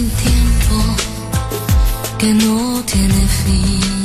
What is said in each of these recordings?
sin tiempo que no tiene fin.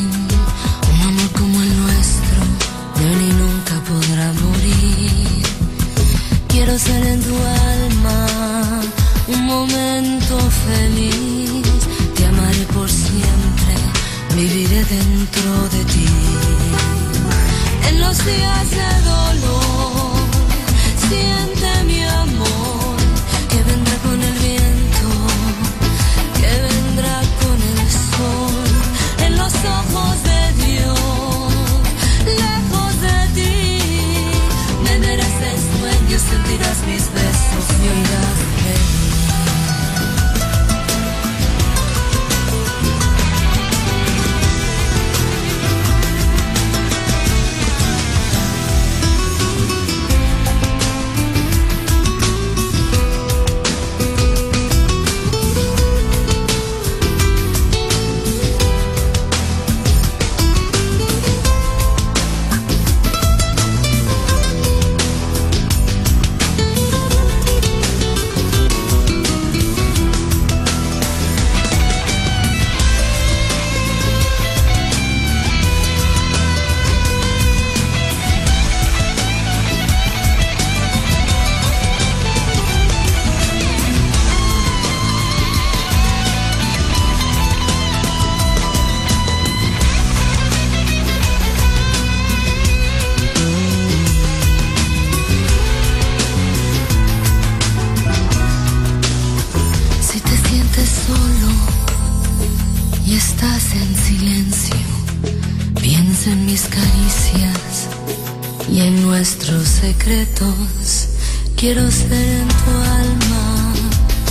nuestros secretos. Quiero ser en tu alma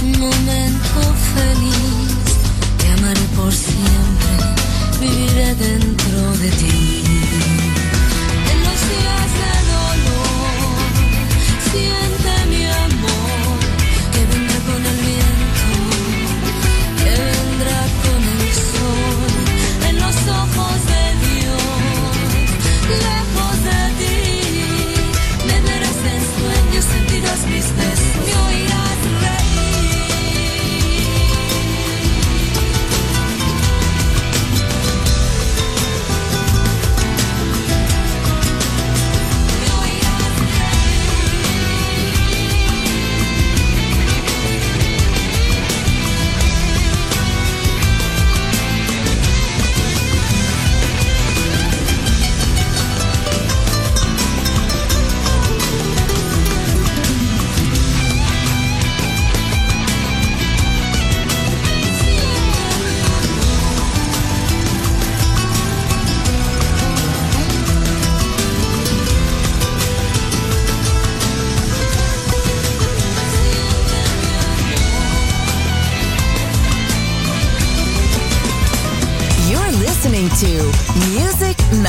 un momento feliz. Te amaré por siempre, viviré dentro de ti. En los días de dolor, siempre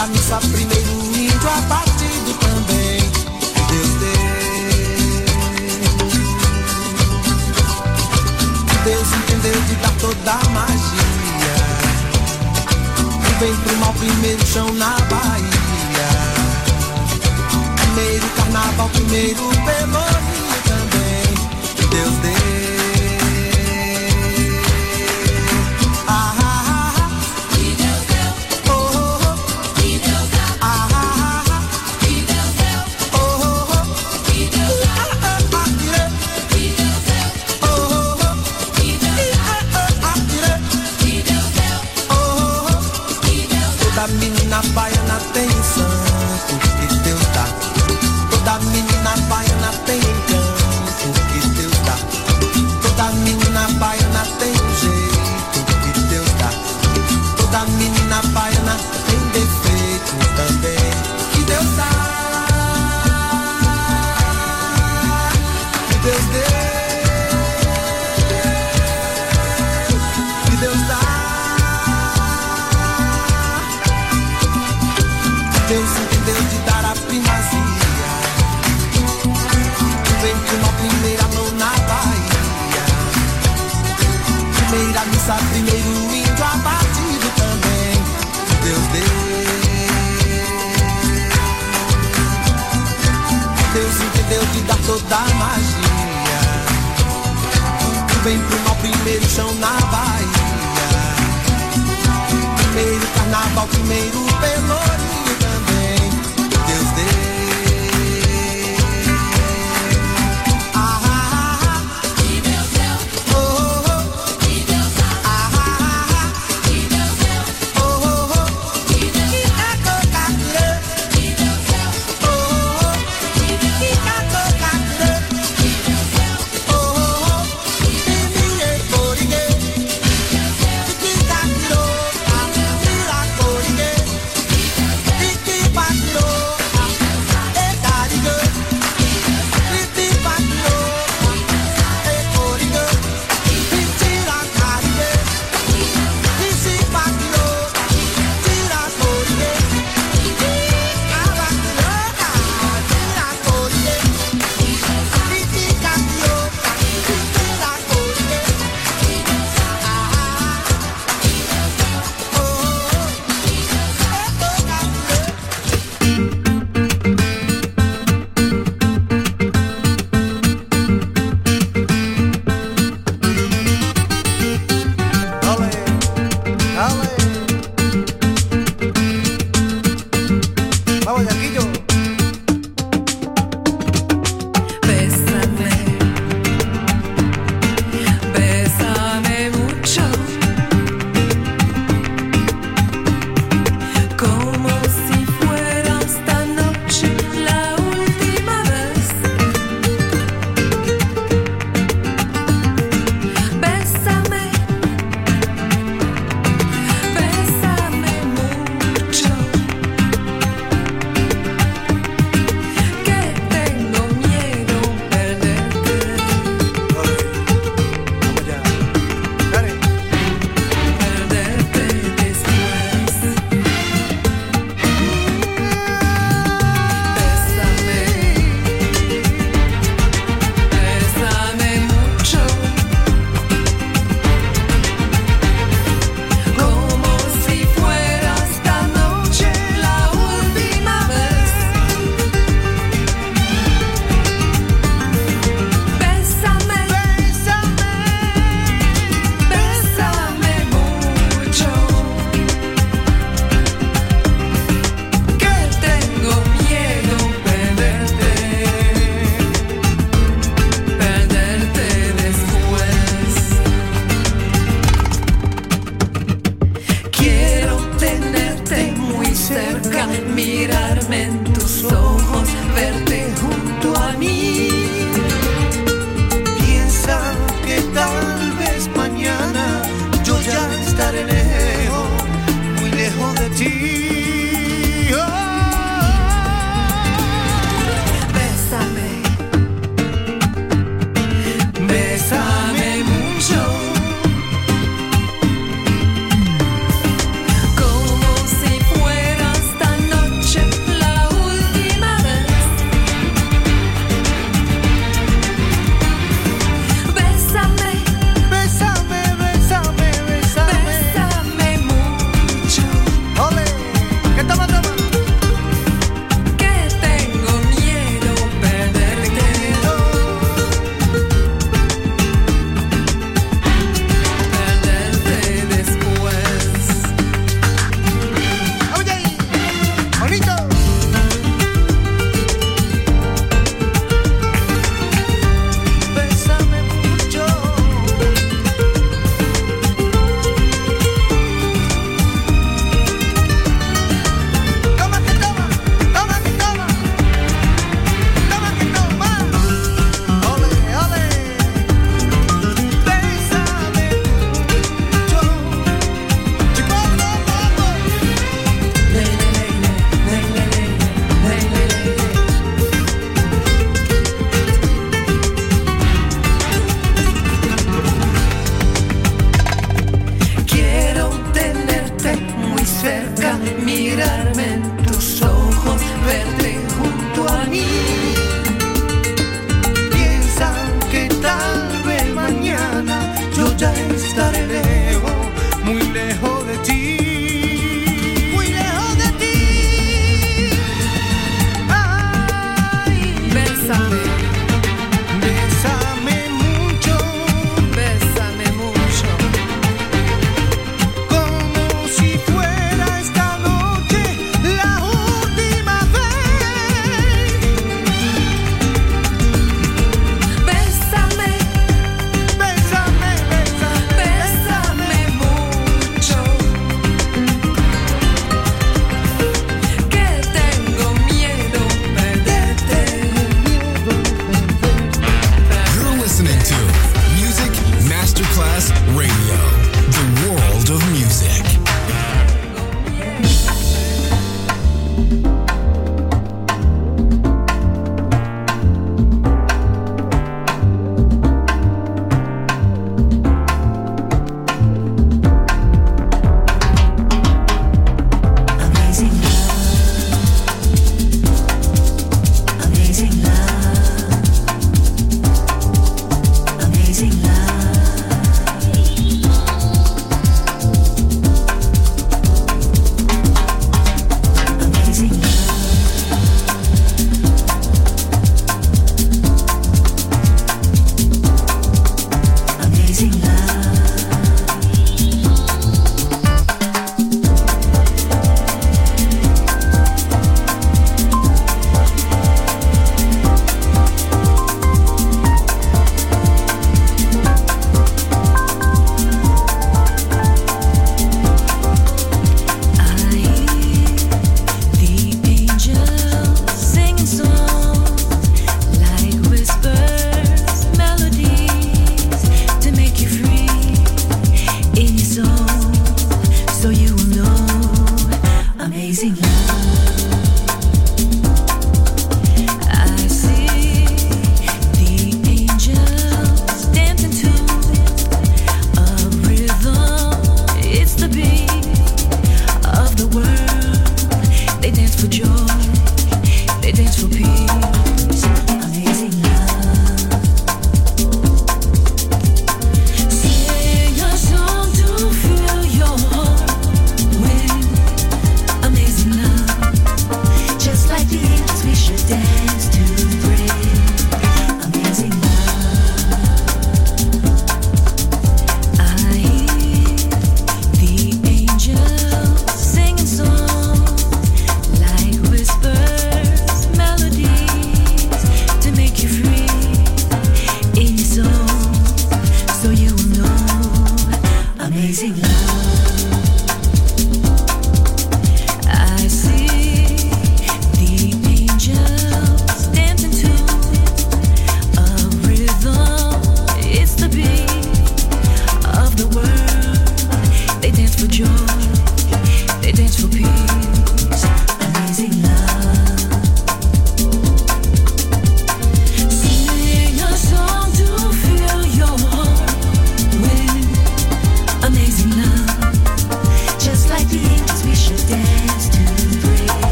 a missa primeiro índio abatido também. Deus deu. Deus entendeu de dar toda a magia. Do bem pro mal, primeiro chão na Bahia. Primeiro carnaval, primeiro pelourinho.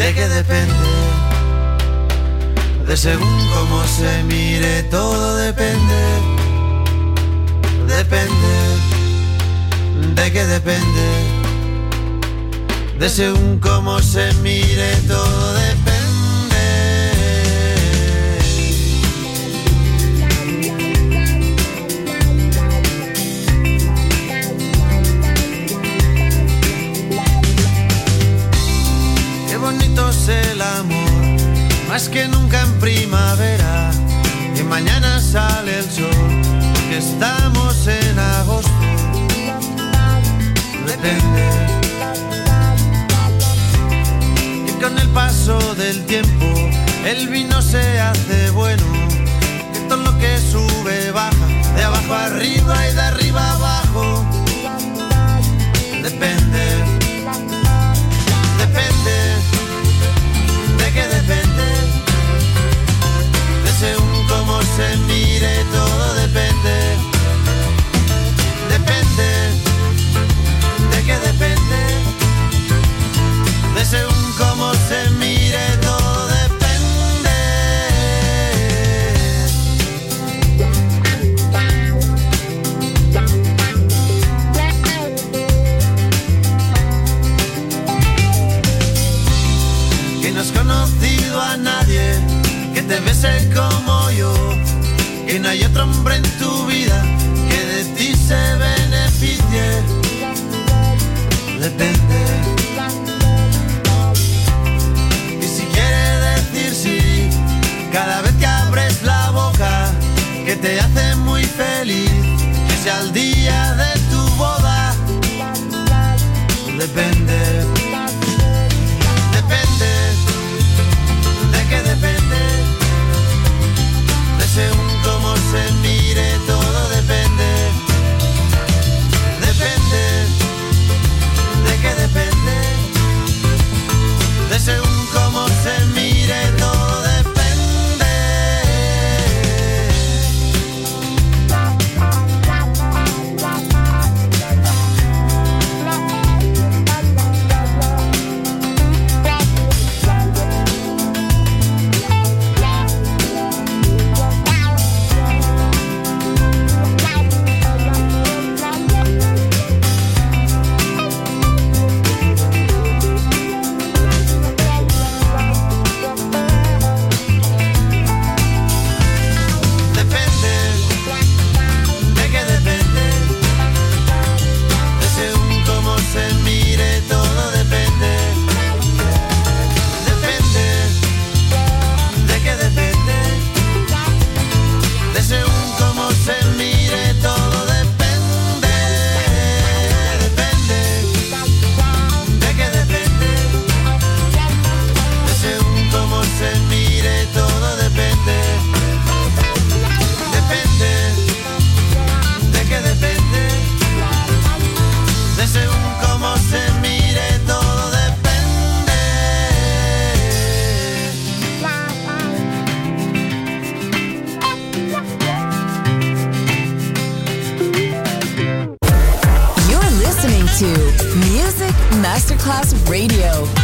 De qué depende. De según cómo se mire, todo depende. Depende, de qué depende. De según cómo se mire, todo depende. Que nunca en primavera. Que mañana sale el sol, que estamos en agosto. Depende. Que con el paso del tiempo el vino se hace bueno. Que todo lo que sube baja, de abajo arriba y de arriba abajo. Se mire, todo depende. Depende. ¿De qué depende? De según cómo se mire, todo depende. que no has conocido a nadie que te bese yo, que no hay otro hombre en tu vida que de ti se beneficie. Depende. Y si quiere decir sí, cada vez que abres la boca, que te hace muy feliz, que sea el día de tu boda. Depende. Depende, cómo se mire, todo depende. Depende, de qué depende, de según Class Radio.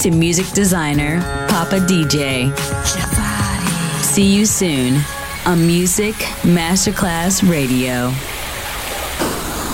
to music designer Papa DJ. See you soon on Music Masterclass Radio.